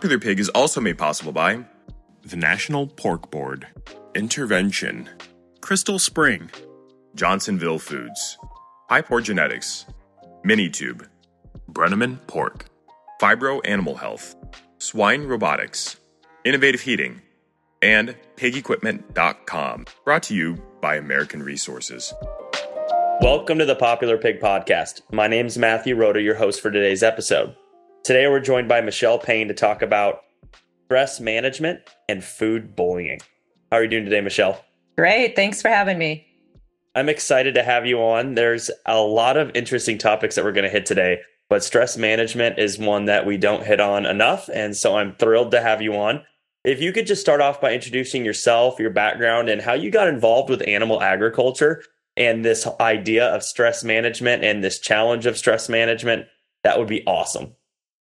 Popular Pig is also made possible by the National Pork Board, Intervention, Crystal Spring, Johnsonville Foods, Hypor Genetics, Minitube, Brenneman Pork, Phibro Animal Health, Swine Robotics, Innovative Heating, and PigEquipment.com. Brought to you by American Resources. Welcome to the Popular Pig Podcast. My name is Matthew Rhoda, your host for today's episode. Today we're joined by Michele Payn to talk about stress management and food bullying. How are you doing today, Michelle? Great. Thanks for having me. I'm excited to have you on. There's a lot of interesting topics that we're going to hit today, but stress management is one that we don't hit on enough. And so I'm thrilled to have you on. If you could just start off by introducing yourself, your background, and how you got involved with animal agriculture and this idea of stress management and this challenge of stress management, that would be awesome.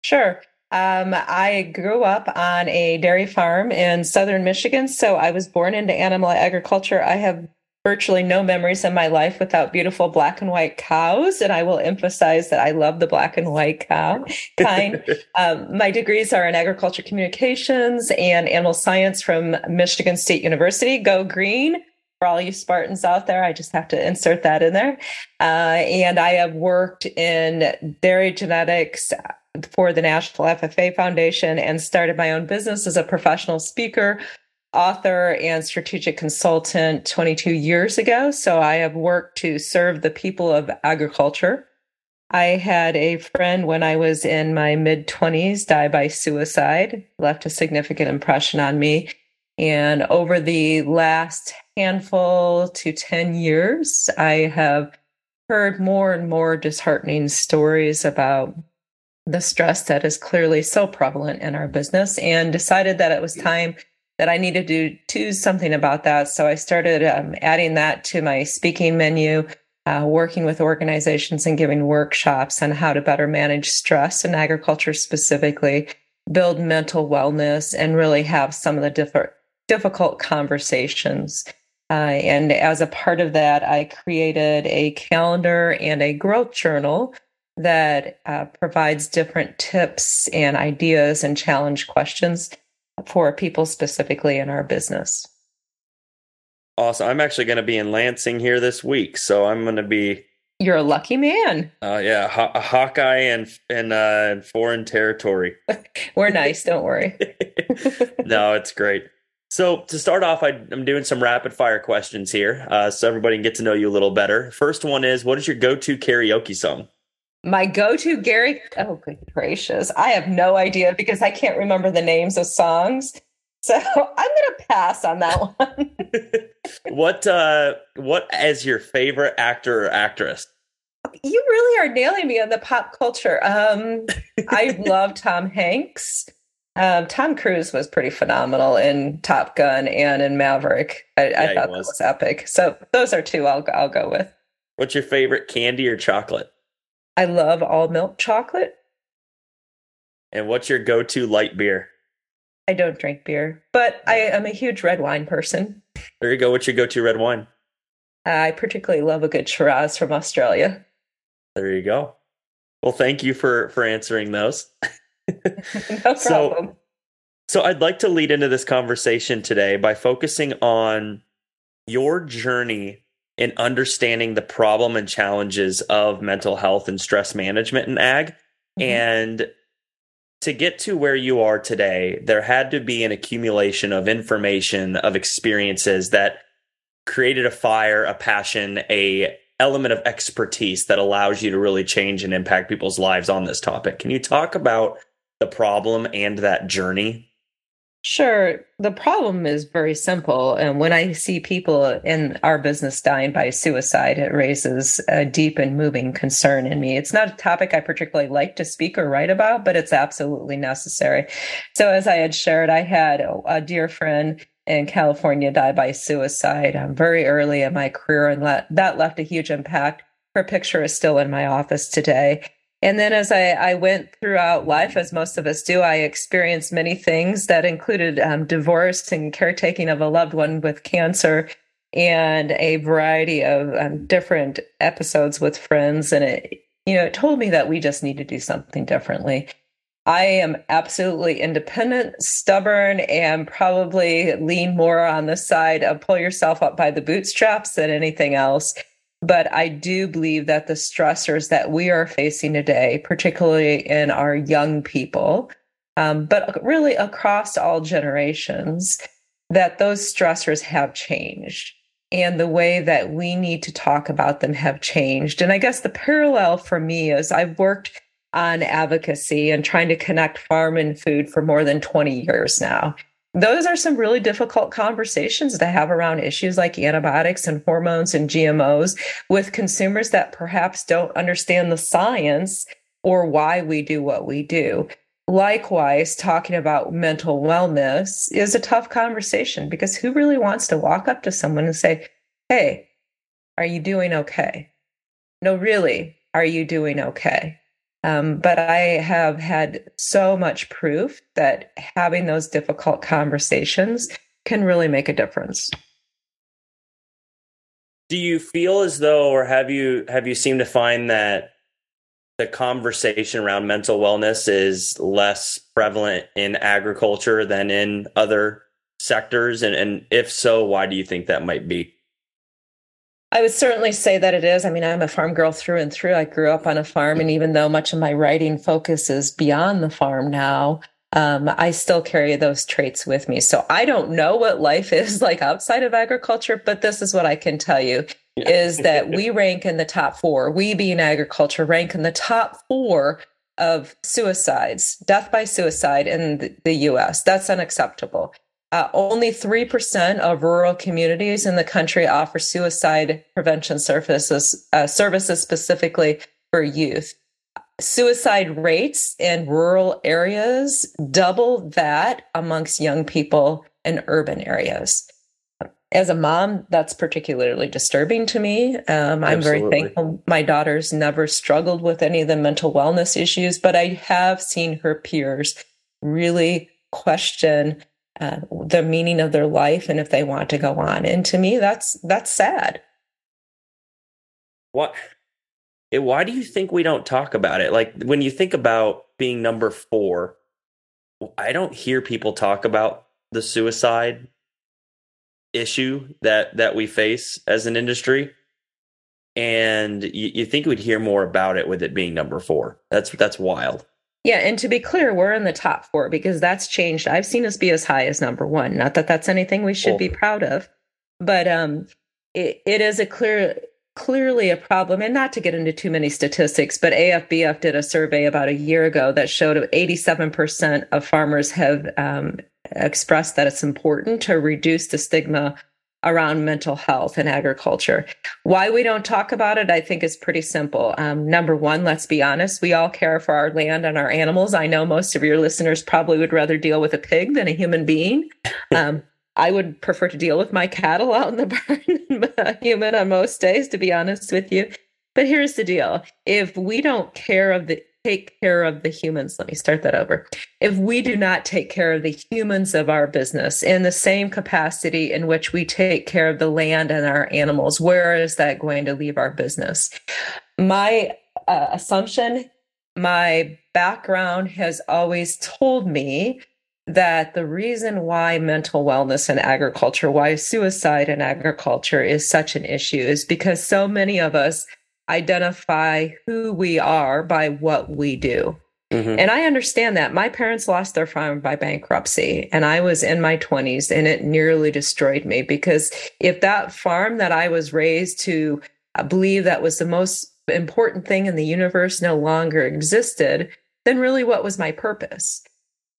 Sure. Um, I grew up on a dairy farm in southern Michigan, so I was born into animal agriculture. I have virtually no memories in my life without beautiful black and white cows, and I will emphasize that I love the black and white cow kind. um, my degrees are in agriculture communications and animal science from Michigan State University. Go green! For all you Spartans out there, I just have to insert that in there. Uh, and I have worked in dairy genetics for the National FFA Foundation and started my own business as a professional speaker, author, and strategic consultant 22 years ago. So I have worked to serve the people of agriculture. I had a friend when I was in my mid 20s die by suicide, left a significant impression on me. And over the last handful to 10 years, I have heard more and more disheartening stories about the stress that is clearly so prevalent in our business and decided that it was time that I needed to do something about that. So I started um, adding that to my speaking menu, uh, working with organizations and giving workshops on how to better manage stress in agriculture specifically, build mental wellness, and really have some of the different difficult conversations. Uh, and as a part of that, I created a calendar and a growth journal that uh, provides different tips and ideas and challenge questions for people specifically in our business. Awesome. I'm actually going to be in Lansing here this week, so I'm going to be. You're a lucky man. Uh, yeah, Hawkeye and in uh, foreign territory. We're nice, don't worry. no, it's great. So to start off, I, am doing some rapid fire questions here, uh, so everybody can get to know you a little better. First one is, what is your go-to karaoke song? My go-to Gary. Oh, good gracious! I have no idea because I can't remember the names of songs. So I'm going to pass on that one. what uh, What is your favorite actor or actress? You really are nailing me on the pop culture. Um, I love Tom Hanks. Um, Tom Cruise was pretty phenomenal in Top Gun and in Maverick. I, yeah, I thought was. that was epic. So those are two I'll I'll go with. What's your favorite candy or chocolate? I love all milk chocolate. And what's your go to light beer? I don't drink beer, but I am a huge red wine person. There you go. What's your go to red wine? I particularly love a good Shiraz from Australia. There you go. Well, thank you for for answering those. no problem. So, so I'd like to lead into this conversation today by focusing on your journey in understanding the problem and challenges of mental health and stress management in ag. Mm-hmm. And to get to where you are today, there had to be an accumulation of information, of experiences that created a fire, a passion, a element of expertise that allows you to really change and impact people's lives on this topic. Can you talk about the problem and that journey Sure. The problem is very simple. And when I see people in our business dying by suicide, it raises a deep and moving concern in me. It's not a topic I particularly like to speak or write about, but it's absolutely necessary. So, as I had shared, I had a dear friend in California die by suicide um, very early in my career, and that left a huge impact. Her picture is still in my office today. And then as I, I, went throughout life, as most of us do, I experienced many things that included um, divorce and caretaking of a loved one with cancer and a variety of um, different episodes with friends. And it, you know, it told me that we just need to do something differently. I am absolutely independent, stubborn, and probably lean more on the side of pull yourself up by the bootstraps than anything else. But I do believe that the stressors that we are facing today, particularly in our young people, um, but really across all generations, that those stressors have changed and the way that we need to talk about them have changed. And I guess the parallel for me is I've worked on advocacy and trying to connect farm and food for more than 20 years now those are some really difficult conversations to have around issues like antibiotics and hormones and GMOs with consumers that perhaps don't understand the science or why we do what we do. Likewise, talking about mental wellness is a tough conversation because who really wants to walk up to someone and say, Hey, are you doing okay? No, really, are you doing okay? Um, but I have had so much proof that having those difficult conversations can really make a difference. Do you feel as though, or have you have you seemed to find that the conversation around mental wellness is less prevalent in agriculture than in other sectors? And, and if so, why do you think that might be? I would certainly say that it is. I mean, I'm a farm girl through and through. I grew up on a farm, and even though much of my writing focuses beyond the farm now, um, I still carry those traits with me. So I don't know what life is like outside of agriculture, but this is what I can tell you is that we rank in the top four. We, being agriculture, rank in the top four of suicides, death by suicide in the US. That's unacceptable. Uh, only 3% of rural communities in the country offer suicide prevention services, uh, services specifically for youth. Suicide rates in rural areas double that amongst young people in urban areas. As a mom, that's particularly disturbing to me. Um, I'm very thankful my daughter's never struggled with any of the mental wellness issues, but I have seen her peers really question uh, the meaning of their life and if they want to go on. And to me, that's that's sad. What? Why do you think we don't talk about it? Like when you think about being number four, I don't hear people talk about the suicide issue that that we face as an industry and you, you think we'd hear more about it with it being number four that's that's wild yeah, and to be clear, we're in the top four because that's changed. I've seen us be as high as number one. Not that that's anything we should be proud of, but um, it, it is a clear, clearly a problem. And not to get into too many statistics, but AFBF did a survey about a year ago that showed 87% of farmers have um, expressed that it's important to reduce the stigma around mental health and agriculture. Why we don't talk about it, I think, is pretty simple. Um, number one, let's be honest, we all care for our land and our animals. I know most of your listeners probably would rather deal with a pig than a human being. Um, I would prefer to deal with my cattle out in the barn than a human on most days, to be honest with you. But here's the deal if we don't care of the take care of the humans, let me start that over. If we do not take care of the humans of our business in the same capacity in which we take care of the land and our animals, where is that going to leave our business? My uh, assumption, my background has always told me that the reason why mental wellness in agriculture, why suicide in agriculture is such an issue is because so many of us identify who we are by what we do. Mm-hmm. And I understand that. My parents lost their farm by bankruptcy, and I was in my 20s, and it nearly destroyed me because if that farm that I was raised to uh, believe that was the most important thing in the universe no longer existed, then really what was my purpose?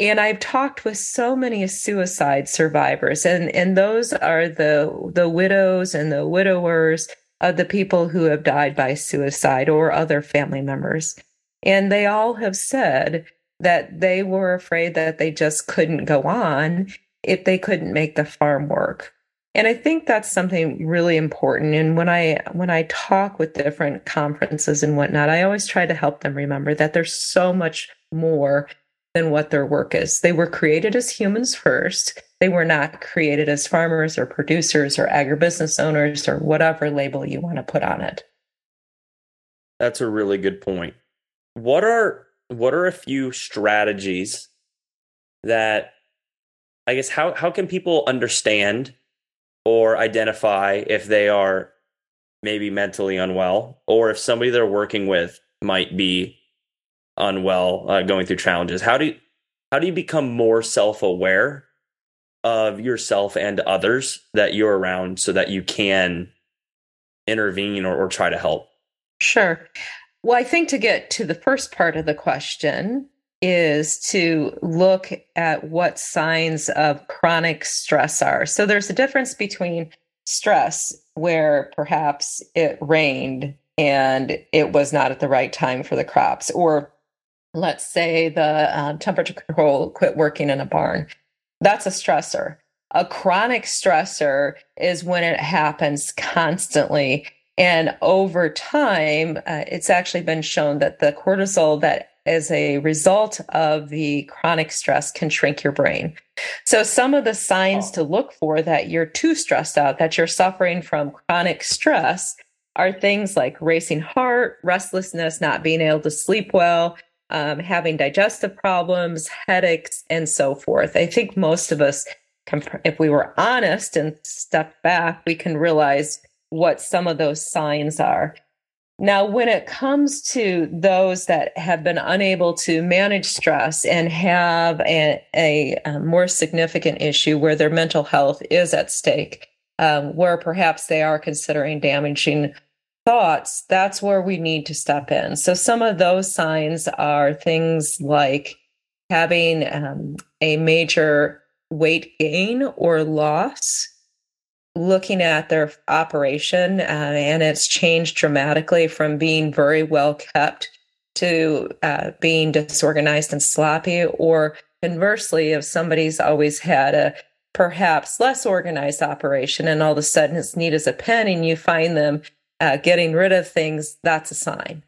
And I've talked with so many suicide survivors, and, and those are the the widows and the widowers of the people who have died by suicide or other family members. And they all have said that they were afraid that they just couldn't go on if they couldn't make the farm work. And I think that's something really important. And when I when I talk with different conferences and whatnot, I always try to help them remember that there's so much more than what their work is. They were created as humans first. They were not created as farmers or producers or agribusiness owners or whatever label you want to put on it. That's a really good point. What are what are a few strategies that I guess how how can people understand or identify if they are maybe mentally unwell or if somebody they're working with might be unwell uh, going through challenges. How do you how do you become more self-aware of yourself and others that you're around so that you can intervene or, or try to help? Sure. Well i think to get to the first part of the question is to look at what signs of chronic stress are. So there's a difference between stress, where perhaps it rained and it was not at the right time for the crops, or let's say the uh, temperature control quit working in a barn. That's a stressor. A chronic stressor is when it happens constantly. And over time, uh, it's actually been shown that the cortisol that as a result of the chronic stress can shrink your brain. So, some of the signs oh. to look for that you're too stressed out, that you're suffering from chronic stress, are things like racing heart, restlessness, not being able to sleep well, um, having digestive problems, headaches, and so forth. I think most of us, if we were honest and step back, we can realize what some of those signs are. Now, when it comes to those that have been unable to manage stress and have a, a, a more significant issue where their mental health is at stake, um, where perhaps they are considering damaging thoughts, that's where we need to step in. So, some of those signs are things like having um, a major weight gain or loss looking at their operation, uh, and it's changed dramatically from being very well kept to uh, being disorganized and sloppy. Or conversely, if somebody's always had a perhaps less organized operation and all of a sudden it's neat as a pen and you find them uh, getting rid of things, that's a sign.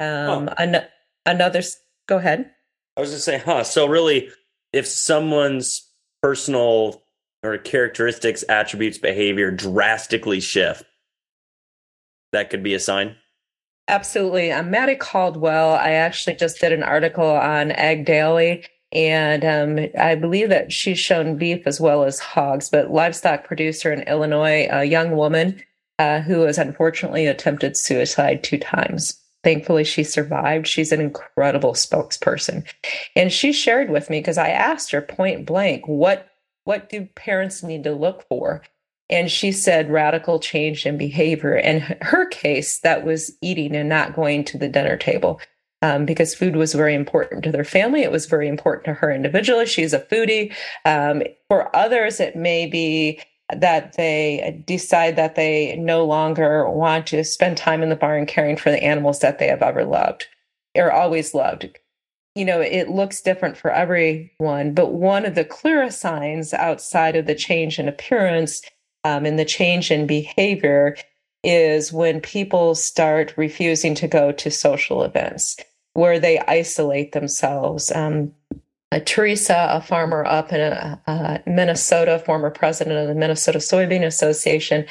Um, huh. an- another, go ahead. I was going to say, huh. So, really, if someone's personal or characteristics, attributes, behavior drastically shift, that could be a sign. Absolutely. I'm Maddie Caldwell. I actually just did an article on Ag Daily, and um, I believe that she's shown beef as well as hogs, but livestock producer in Illinois, a young woman uh, who has unfortunately attempted suicide two times. Thankfully, she survived. She's an incredible spokesperson. And she shared with me because I asked her point blank, what what do parents need to look for? And she said radical change in behavior. And her case, that was eating and not going to the dinner table um, because food was very important to their family. It was very important to her individually. She's a foodie. Um, for others, it may be that they decide that they no longer want to spend time in the barn caring for the animals that they have ever loved or always loved you know, it looks different for everyone. But one of the clearest signs outside of the change in appearance um, and the change in behavior is when people start refusing to go to social events where they isolate themselves. Um, uh, Teresa, a farmer up in uh, uh, Minnesota, former president of the Minnesota Soybean Association,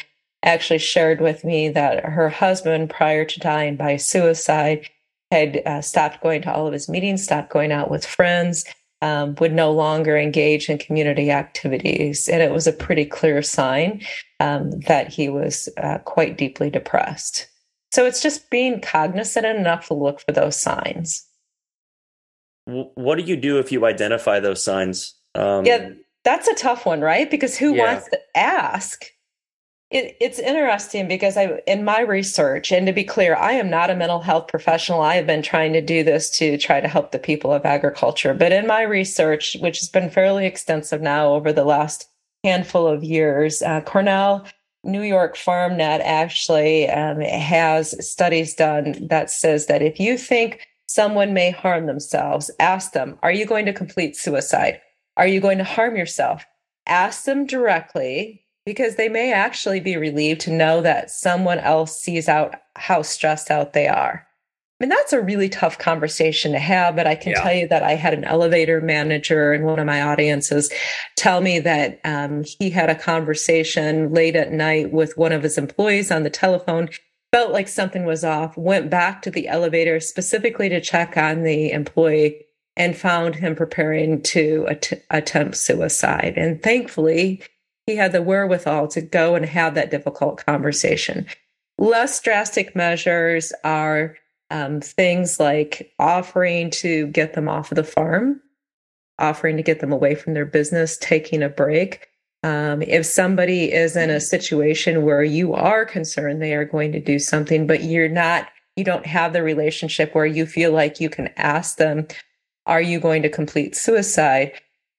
actually shared with me that her husband, prior to dying by suicide, had uh, stopped going to all of his meetings, stopped going out with friends, um, would no longer engage in community activities. And it was a pretty clear sign um, that he was uh, quite deeply depressed. So it's just being cognizant enough to look for those signs. What do you do if you identify those signs? Um, yeah, that's a tough one, right? Because who yeah. wants to ask? it, it's interesting because I, in my research, and to be clear, I am not a mental health professional. I have been trying to do this to try to help the people of agriculture. But in my research, which has been fairly extensive now over the last handful of years, uh, Cornell New York FarmNet actually um, has studies done that says that if you think someone may harm themselves, ask them, are you going to complete suicide? Are you going to harm yourself? Ask them directly because they may actually be relieved to know that someone else sees out how stressed out they are. I mean, that's a really tough conversation to have, but I can yeah. tell you that I had an elevator manager in one of my audiences tell me that um, he had a conversation late at night with one of his employees on the telephone, felt like something was off, went back to the elevator specifically to check on the employee and found him preparing to att- attempt suicide. And thankfully, he had the wherewithal to go and have that difficult conversation. Less drastic measures are um, things like offering to get them off of the farm, offering to get them away from their business, taking a break. Um, if somebody is in a situation where you are concerned they are going to do something, but you're not, you don't have the relationship where you feel like you can ask them, Are you going to complete suicide?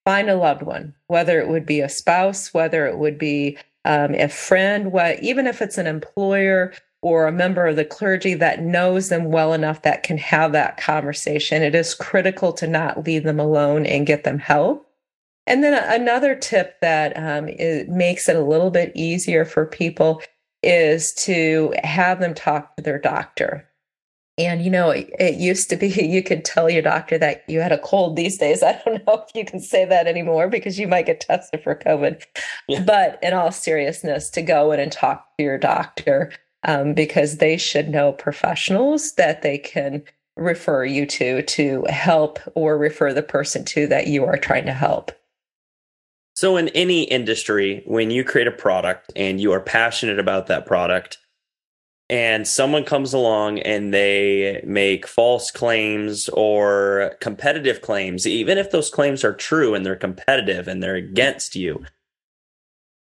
find a loved one, whether it would be a spouse, whether it would be um, a friend, what, even if it's an employer or a member of the clergy that knows them well enough that can have that conversation. It is critical to not leave them alone and get them help. And then another tip that um, it makes it a little bit easier for people is to have them talk to their doctor. And you know, it, it, used to be you could tell your doctor that you had a cold. These days, I don't know if you can say that anymore because you might get tested for COVID. Yeah. But in all seriousness, to go in and talk to your doctor um, because they should know professionals that they can refer you to to help or refer the person to that you are trying to help. So, in any industry, when you create a product and you are passionate about that product, and someone comes along and they make false claims or competitive claims, even if those claims are true and they're competitive and they're against you,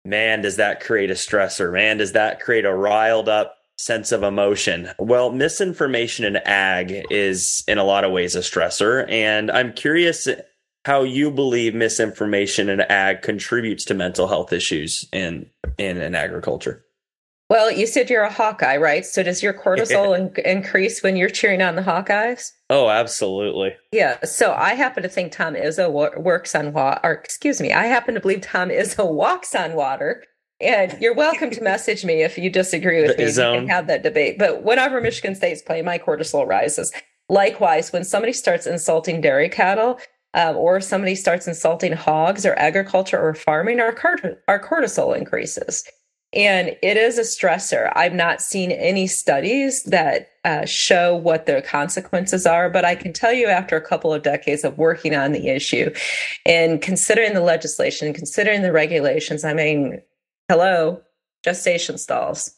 man, does that create a stressor? Man, does that create a riled up sense of emotion? Well, misinformation in ag is in a lot of ways a stressor. And I'm curious how you believe misinformation in ag contributes to mental health issues in, in, in agriculture. Well, you said you're a Hawkeye, right? So does your cortisol in- increase when you're cheering on the Hawkeyes? Oh, absolutely. Yeah. So I happen to think Tom Izzo works on water, or excuse me, I happen to believe Tom Izzo walks on water. And you're welcome to message me if you disagree with the me. We can have that debate. But whenever Michigan State's playing, my cortisol rises. Likewise, when somebody starts insulting dairy cattle, um, or if somebody starts insulting hogs or agriculture or farming, our, our cortisol increases. And it is a stressor. I've not seen any studies that uh, show what the consequences are, but I can tell you after a couple of decades of working on the issue and considering the legislation, considering the regulations, I mean, hello, gestation stalls.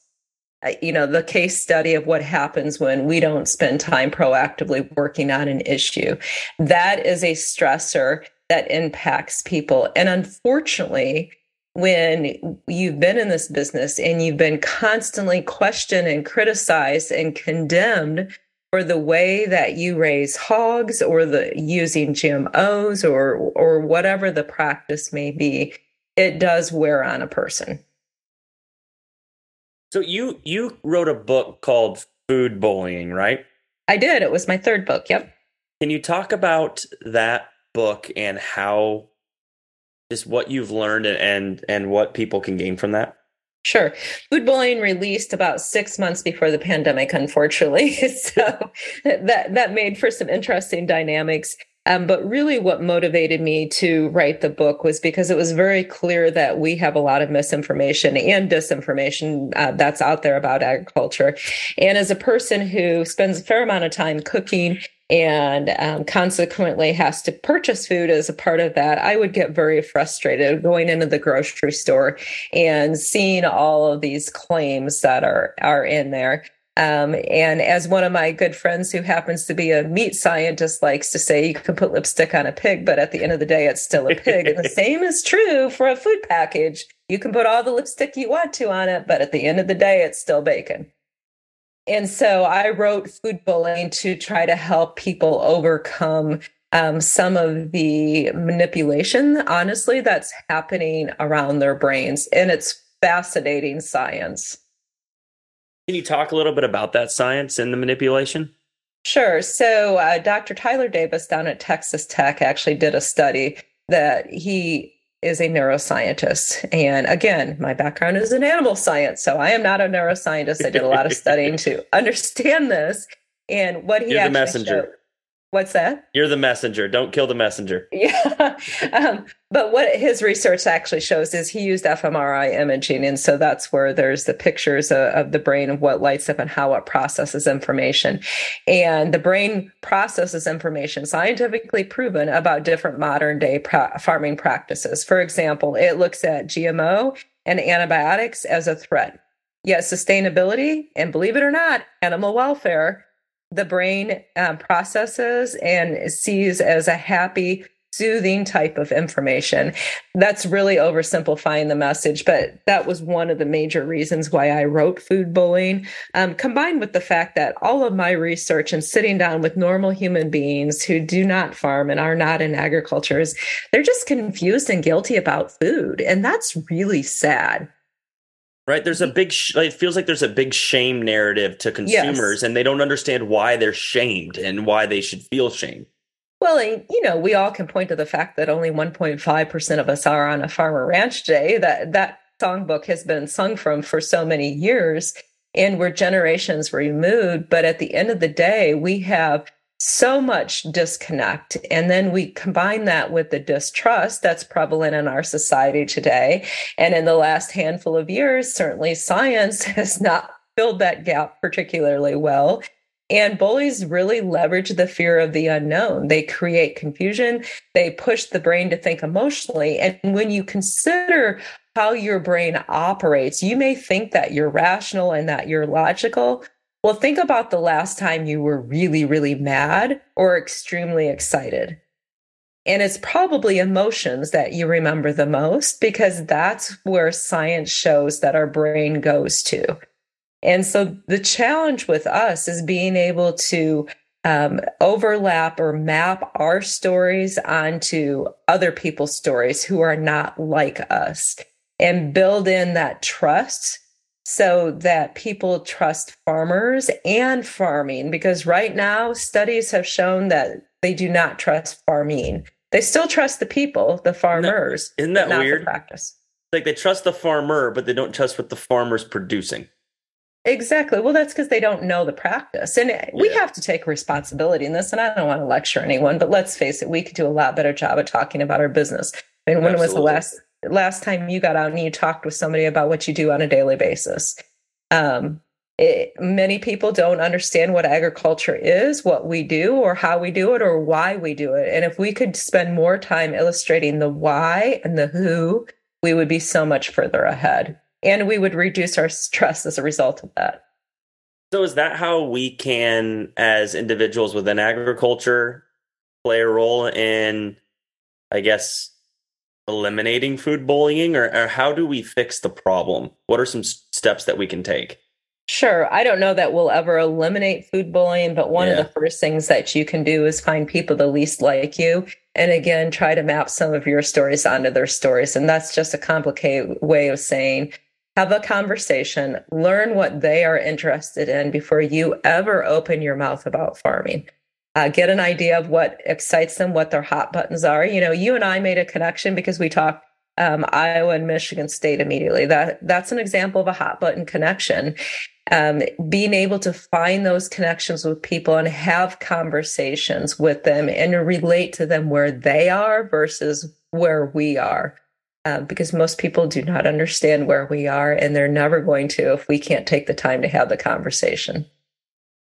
You know, the case study of what happens when we don't spend time proactively working on an issue. That is a stressor that impacts people. And unfortunately, when you've been in this business and you've been constantly questioned and criticized and condemned for the way that you raise hogs or the using GMOs or or whatever the practice may be, it does wear on a person. So you you wrote a book called Food Bullying, right? I did. It was my third book. Yep. Can you talk about that book and how just what you've learned and and what people can gain from that? Sure. Food bullying released about six months before the pandemic, unfortunately. so that that made for some interesting dynamics. Um, but really, what motivated me to write the book was because it was very clear that we have a lot of misinformation and disinformation uh, that's out there about agriculture. And as a person who spends a fair amount of time cooking and um, consequently has to purchase food as a part of that, I would get very frustrated going into the grocery store and seeing all of these claims that are are in there. Um, and as one of my good friends who happens to be a meat scientist likes to say, you can put lipstick on a pig, but at the end of the day, it's still a pig. and the same is true for a food package. You can put all the lipstick you want to on it, but at the end of the day, it's still bacon. And so I wrote Food Bullying to try to help people overcome um, some of the manipulation, honestly, that's happening around their brains. And it's fascinating science. Can you talk a little bit about that science and the manipulation? Sure. So, uh, Dr. Tyler Davis down at Texas Tech actually did a study that he is a neuroscientist. And again, my background is in animal science. So I am not a neuroscientist. I did a lot of studying to understand this. And what he You're actually the messenger. showed, What's that? You're the messenger. Don't kill the messenger. Yeah. um, but what his research actually shows is he used fMRI imaging. And so that's where there's the pictures of, of, the brain of what lights up and how it processes information. And the brain processes information scientifically proven about different modern day farming practices. For example, it looks at GMO and antibiotics as a threat. Yet sustainability and believe it or not, animal welfare the brain um, processes and sees as a happy soothing type of information. That's really oversimplifying the message, but that was one of the major reasons why I wrote Food Bullying, um, combined with the fact that all of my research and sitting down with normal human beings who do not farm and are not in agriculture is they're just confused and guilty about food. And that's really sad. Right. There's a big, sh- it feels like there's a big shame narrative to consumers, Yes. and they don't understand why they're shamed and why they should feel shame. Well, and, you know, we all can point to the fact that only 1.5% of us are on a farm or ranch day. That that songbook has been sung from for so many years and we're generations removed. But at the end of the day, we have so much disconnect. And then we combine that with the distrust that's prevalent in our society today. And in the last handful of years, certainly science has not filled that gap particularly well. And bullies really leverage the fear of the unknown. They create confusion. They push the brain to think emotionally. And when you consider how your brain operates, you may think that you're rational and that you're logical. Well, think about the last time you were really, really mad or extremely excited. And it's probably emotions that you remember the most because that's where science shows that our brain goes to. And so the challenge with us is being able to um, overlap or map our stories onto other people's stories who are not like us and build in that trust so that people trust farmers and farming. Because right now, studies have shown that they do not trust farming. They still trust the people, the farmers, Isn't that but not weird? practice. Like they trust the farmer, but they don't trust what the farmer's producing. Exactly. Well, that's because they don't know the practice. And we have to take responsibility in this. And I don't want to lecture anyone, but let's face it, we could do a lot better job of talking about our business. I mean, when was the last last time you got out and you talked with somebody about what you do on a daily basis? Um, it, many people don't understand what agriculture is, what we do, or how we do it, or why we do it. And if we could spend more time illustrating the why and the who, we would be so much further ahead. And we would reduce our stress as a result of that. So is that how we can, as individuals within agriculture, play a role in, I guess, eliminating food bullying, or, or how do we fix the problem? What are some steps that we can take? Sure. I don't know that we'll ever eliminate food bullying, but one Yeah. of the first things that you can do is find people the least like you. And again, try to map some of your stories onto their stories. And that's just a complicated way of saying have a conversation, learn what they are interested in before you ever open your mouth about farming. Uh, get an idea of what excites them, what their hot buttons are. You know, you and I made a connection because we talked um, Iowa and Michigan State immediately. That that's an example of a hot button connection. Um, being able to find those connections with people and have conversations with them and relate to them where they are versus where we are. Uh, because most people do not understand where we are, and they're never going to if we can't take the time to have the conversation.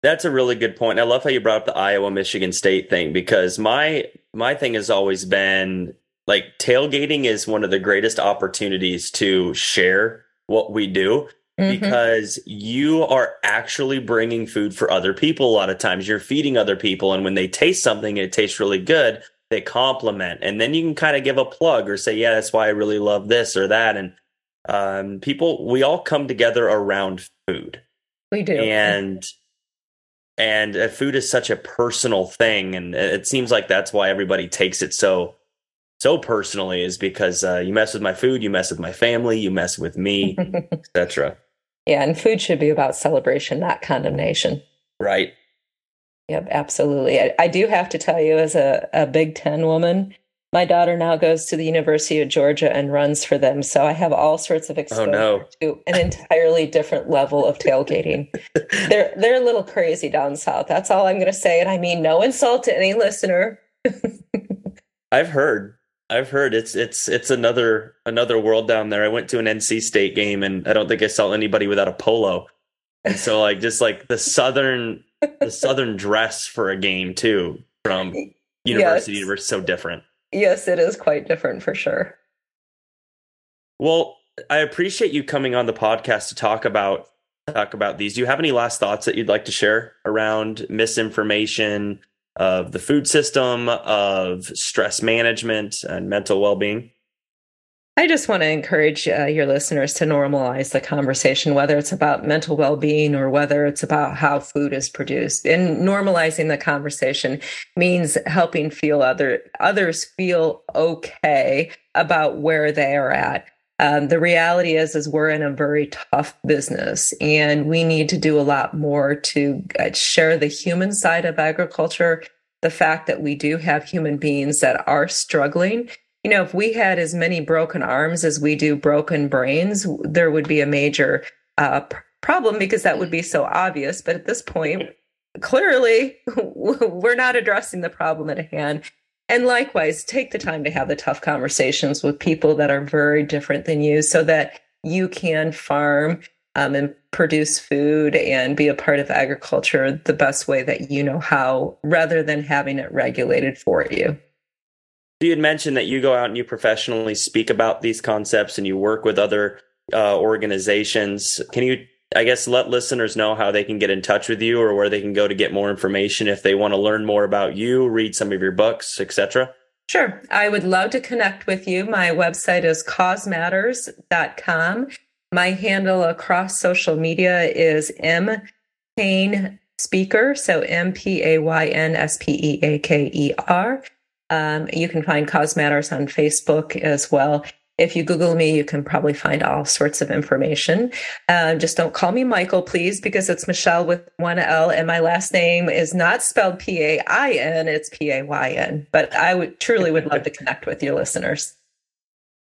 That's a really good point. I love how you brought up the Iowa Michigan State thing because my my thing has always been like tailgating is one of the greatest opportunities to share what we do. mm-hmm. because you are actually bringing food for other people. A lot of times you're feeding other people, and when they taste something, it tastes really good. They compliment, and then you can kind of give a plug or say, "Yeah, that's why I really love this or that." And um, people, we all come together around food. We do, and and uh, food is such a personal thing, and it seems like that's why everybody takes it so so personally is because uh, you mess with my food, you mess with my family, you mess with me, etc. Yeah, and food should be about celebration, not condemnation. Right. Yep, absolutely. I, I do have to tell you, as a, a Big Ten woman, my daughter now goes to the University of Georgia and runs for them. So I have all sorts of exposure oh, no. to an entirely different level of tailgating. they're they're a little crazy down south. That's all I'm going to say. And I mean no insult to any listener. I've heard I've heard it's it's it's another another world down there. I went to an NC State game and I don't think I saw anybody without a polo. And so like just like the southern the southern dress for a game too from university yes. to university so different. Yes, it is quite different for sure. Well, I appreciate you coming on the podcast to talk about talk about these. Do you have any last thoughts that you'd like to share around misinformation, of the food system, of stress management and mental well being? I just want to encourage uh, your listeners to normalize the conversation, whether it's about mental well being or whether it's about how food is produced. And normalizing the conversation means helping feel other others feel okay about where they are at. Um, the reality is, is we're in a very tough business, and we need to do a lot more to uh, share the human side of agriculture. The fact that we do have human beings that are struggling. You know, if we had as many broken arms as we do broken brains, there would be a major uh, problem because that would be so obvious. But at this point, clearly, we're not addressing the problem at hand. And likewise, take the time to have the tough conversations with people that are very different than you so that you can farm um, and produce food and be a part of agriculture the best way that you know how, rather than having it regulated for you. You had mentioned that you go out and you professionally speak about these concepts and you work with other uh, organizations. Can you I guess let listeners know how they can get in touch with you or where they can go to get more information if they want to learn more about you, read some of your books, etc. Sure. I would love to connect with you. My website is causematters.com. My handle across social media is M Payn Speaker, so M P A Y N S P E A K E R. Um, you can find Cause Matters on Facebook as well. If you Google me, you can probably find all sorts of information. Uh, just don't call me Michael, please, because it's Michele with one L, and my last name is not spelled P A I N; it's P A Y N. But I would truly would love to connect with your listeners.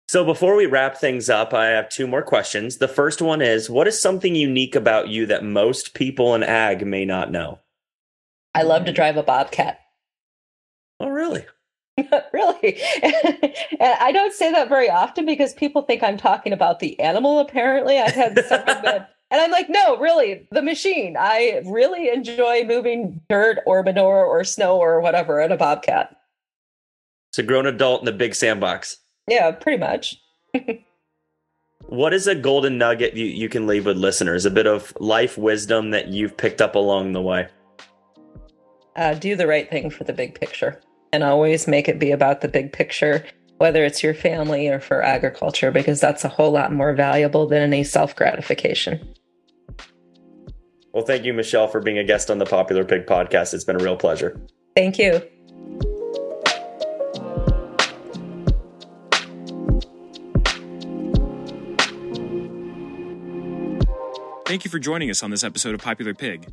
So before we wrap things up, I have two more questions. The first one is what is something unique about you that most people in ag may not know? I love to drive a bobcat. Oh, really? really. and I don't say that very often because people think I'm talking about the animal, apparently. I've had several men. And I'm like, no, really, the machine. I really enjoy moving dirt or manure or snow or whatever in a bobcat. It's a grown adult in a big sandbox. Yeah, pretty much. what is a golden nugget you, you can leave with listeners? A bit of life wisdom that you've picked up along the way? Uh, do the right thing for the big picture and always make it be about the big picture, whether it's your family or for agriculture, because that's a whole lot more valuable than any self gratification. Well, thank you, Michele, for being a guest on the Popular Pig podcast. It's been a real pleasure. Thank you. Thank you for joining us on this episode of Popular Pig.